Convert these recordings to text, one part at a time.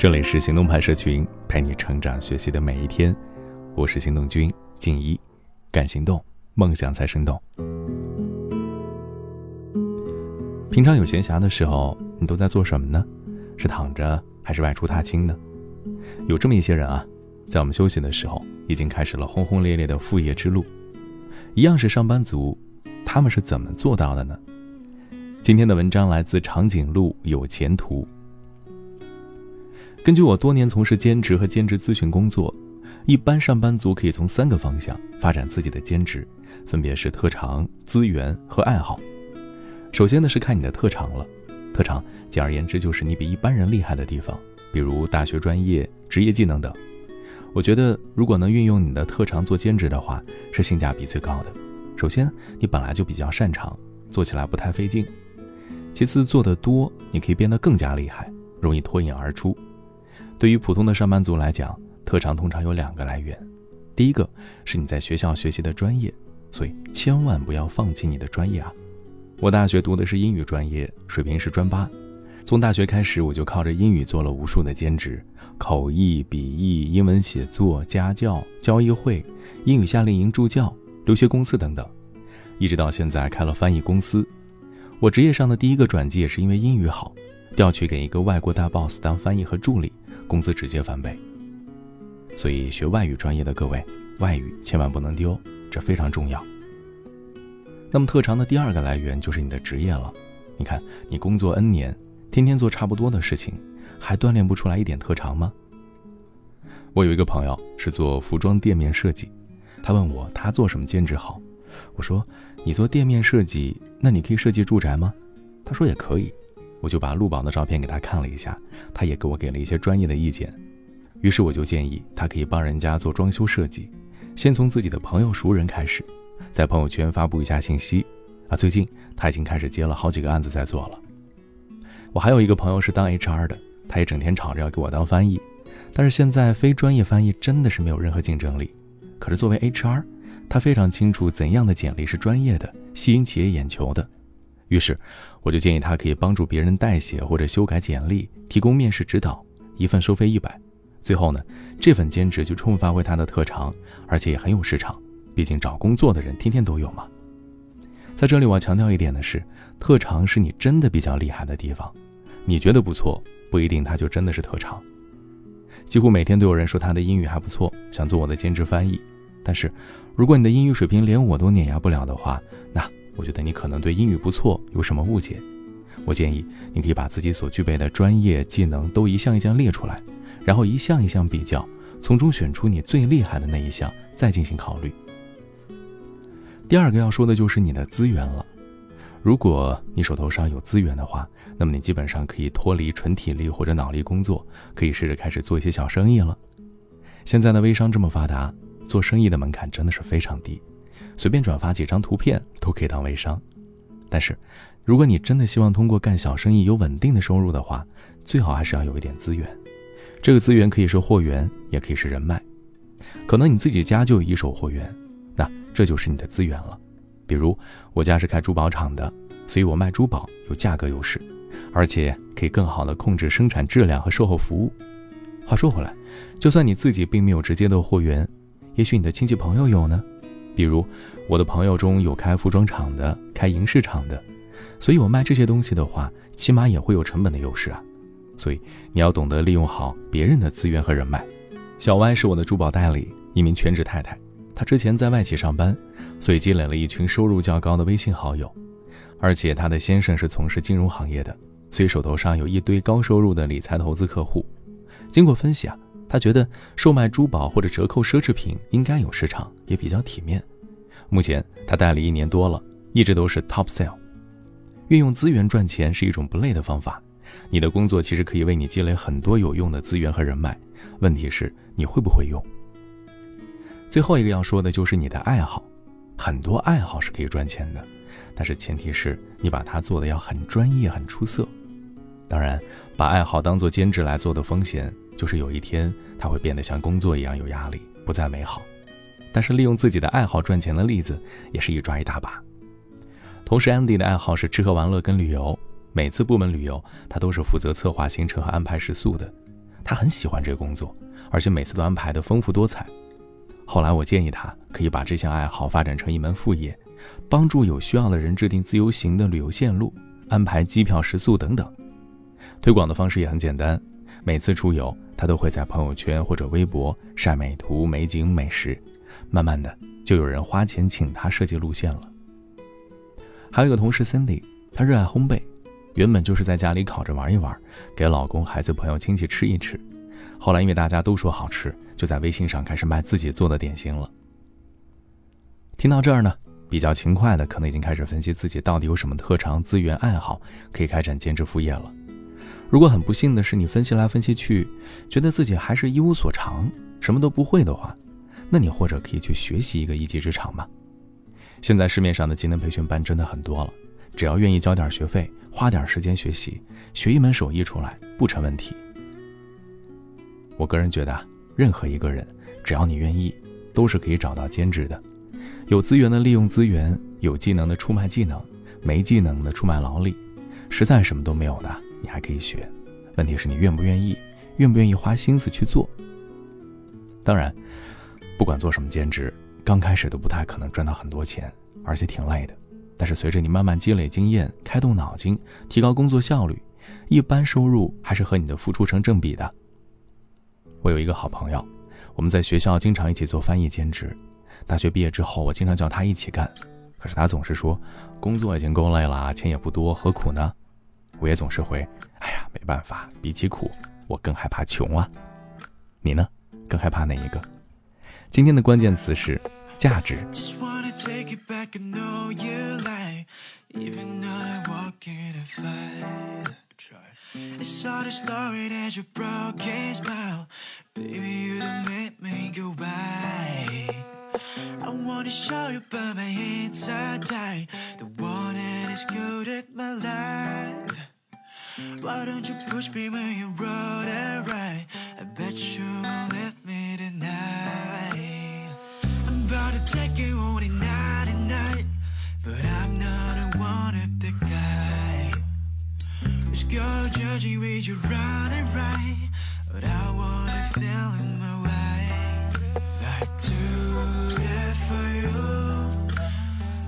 这里是行动派社群，陪你成长学习的每一天。我是行动君静怡，敢行动，梦想才生动。平常有闲暇的时候，你都在做什么呢？是躺着，还是外出踏青呢？有这么一些人啊，在我们休息的时候，已经开始了轰轰烈烈的副业之路。一样是上班族，他们是怎么做到的呢？今天的文章来自长颈鹿有前途。根据我多年从事兼职和兼职咨询工作，一般上班族可以从三个方向发展自己的兼职，分别是特长、资源和爱好。首先呢是看你的特长了，特长简而言之就是你比一般人厉害的地方，比如大学专业、职业技能等。我觉得如果能运用你的特长做兼职的话，是性价比最高的。首先你本来就比较擅长，做起来不太费劲；其次做得多，你可以变得更加厉害，容易脱颖而出。对于普通的上班族来讲，特长通常有两个来源，第一个是你在学校学习的专业，所以千万不要放弃你的专业啊！我大学读的是英语专业，水平是专八，从大学开始我就靠着英语做了无数的兼职，口译、笔译、英文写作、家教、交易会、英语夏令营助教、留学公司等等，一直到现在开了翻译公司。我职业上的第一个转机也是因为英语好，调去给一个外国大 boss 当翻译和助理。工资直接翻倍，所以学外语专业的各位，外语千万不能丢，这非常重要。那么特长的第二个来源就是你的职业了。你看，你工作 N 年，天天做差不多的事情，还锻炼不出来一点特长吗？我有一个朋友是做服装店面设计，他问我他做什么兼职好，我说你做店面设计，那你可以设计住宅吗？他说也可以。我就把陆宝的照片给他看了一下，他也给我给了一些专业的意见。于是我就建议他可以帮人家做装修设计，先从自己的朋友熟人开始，在朋友圈发布一下信息。啊，最近他已经开始接了好几个案子在做了。我还有一个朋友是当 HR 的，他也整天吵着要给我当翻译，但是现在非专业翻译真的是没有任何竞争力。可是作为 HR，他非常清楚怎样的简历是专业的，吸引企业眼球的。于是，我就建议他可以帮助别人代写或者修改简历，提供面试指导，一份收费一百。最后呢，这份兼职就充分发挥他的特长，而且也很有市场。毕竟找工作的人天天都有嘛。在这里我要强调一点的是，特长是你真的比较厉害的地方。你觉得不错，不一定他就真的是特长。几乎每天都有人说他的英语还不错，想做我的兼职翻译。但是，如果你的英语水平连我都碾压不了的话，那……我觉得你可能对英语不错有什么误解，我建议你可以把自己所具备的专业技能都一项一项列出来，然后一项一项比较，从中选出你最厉害的那一项，再进行考虑。第二个要说的就是你的资源了，如果你手头上有资源的话，那么你基本上可以脱离纯体力或者脑力工作，可以试着开始做一些小生意了。现在的微商这么发达，做生意的门槛真的是非常低。随便转发几张图片都可以当微商，但是，如果你真的希望通过干小生意有稳定的收入的话，最好还是要有一点资源。这个资源可以是货源，也可以是人脉。可能你自己家就有一手货源，那这就是你的资源了。比如我家是开珠宝厂的，所以我卖珠宝有价格优势，而且可以更好的控制生产质量和售后服务。话说回来，就算你自己并没有直接的货源，也许你的亲戚朋友有呢。比如，我的朋友中有开服装厂的，开银饰厂的，所以我卖这些东西的话，起码也会有成本的优势啊。所以你要懂得利用好别人的资源和人脉。小歪是我的珠宝代理，一名全职太太，她之前在外企上班，所以积累了一群收入较高的微信好友，而且她的先生是从事金融行业的，所以手头上有一堆高收入的理财投资客户。经过分析啊。他觉得售卖珠宝或者折扣奢侈品应该有市场，也比较体面。目前他代理一年多了，一直都是 top sale。运用资源赚钱是一种不累的方法。你的工作其实可以为你积累很多有用的资源和人脉，问题是你会不会用。最后一个要说的就是你的爱好，很多爱好是可以赚钱的，但是前提是你把它做的要很专业、很出色。当然，把爱好当做兼职来做的风险。就是有一天，他会变得像工作一样有压力，不再美好。但是利用自己的爱好赚钱的例子也是一抓一大把。同时，Andy 的爱好是吃喝玩乐跟旅游。每次部门旅游，他都是负责策划行程和安排食宿的。他很喜欢这个工作，而且每次都安排的丰富多彩。后来我建议他可以把这项爱好发展成一门副业，帮助有需要的人制定自由行的旅游线路，安排机票、食宿等等。推广的方式也很简单，每次出游他都会在朋友圈或者微博晒美图、美景、美食，慢慢的就有人花钱请他设计路线了。还有一个同事 Cindy，她热爱烘焙。原本就是在家里烤着玩一玩，给老公、孩子、朋友、亲戚吃一吃。后来因为大家都说好吃，就在微信上开始卖自己做的点心了。听到这儿呢，比较勤快的可能已经开始分析自己到底有什么特长、资源、爱好可以开展兼职副业了。如果很不幸的是你分析来分析去，觉得自己还是一无所长，什么都不会的话，那你或者可以去学习一个一技之长吧。现在市面上的技能培训班真的很多了。只要愿意交点学费，花点时间学习，学一门手艺出来不成问题。我个人觉得啊，任何一个人，只要你愿意，都是可以找到兼职的。有资源的利用资源，有技能的出卖技能，没技能的出卖劳力。实在什么都没有的，你还可以学。问题是你愿不愿意，愿不愿意花心思去做。当然，不管做什么兼职，刚开始都不太可能赚到很多钱，而且挺累的。但是随着你慢慢积累经验，开动脑筋，提高工作效率，一般收入还是和你的付出成正比的。我有一个好朋友，我们在学校经常一起做翻译兼职。大学毕业之后，我经常叫他一起干，可是他总是说工作已经够累了，钱也不多，何苦呢？我也总是回，哎呀，没办法，比起苦，我更害怕穷啊。你呢？更害怕哪一个？今天的关键词是价值。take it back, I know you lie. Even though I walk in a fight. It's all the story that you broke his smile. Baby, you don't make me go by. I wanna show you by my inside die. The one that is good to. Why don't you push me when you roll it right? I bet you will let me tonight. I'm about to take you on night, but I'm not a one of the guy gonna judge you with your running right But I wanna feel in my way Like do that for you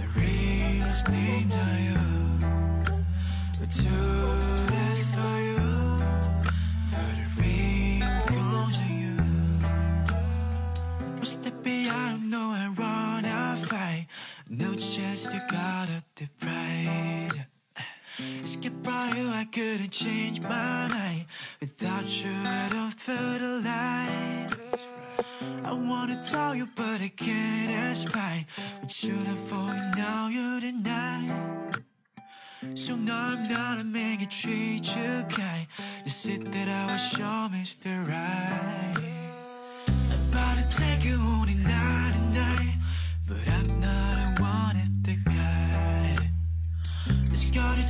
The realest names I couldn't change my mind Without you, I don't feel the light. I wanna tell you, but I can't aspire What you done for me, now you deny. So now I'm not a man, can treat you kind. You said that I was your Mr. Right. I'm about to take you on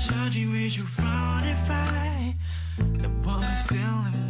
judging, would you find if I the one feeling?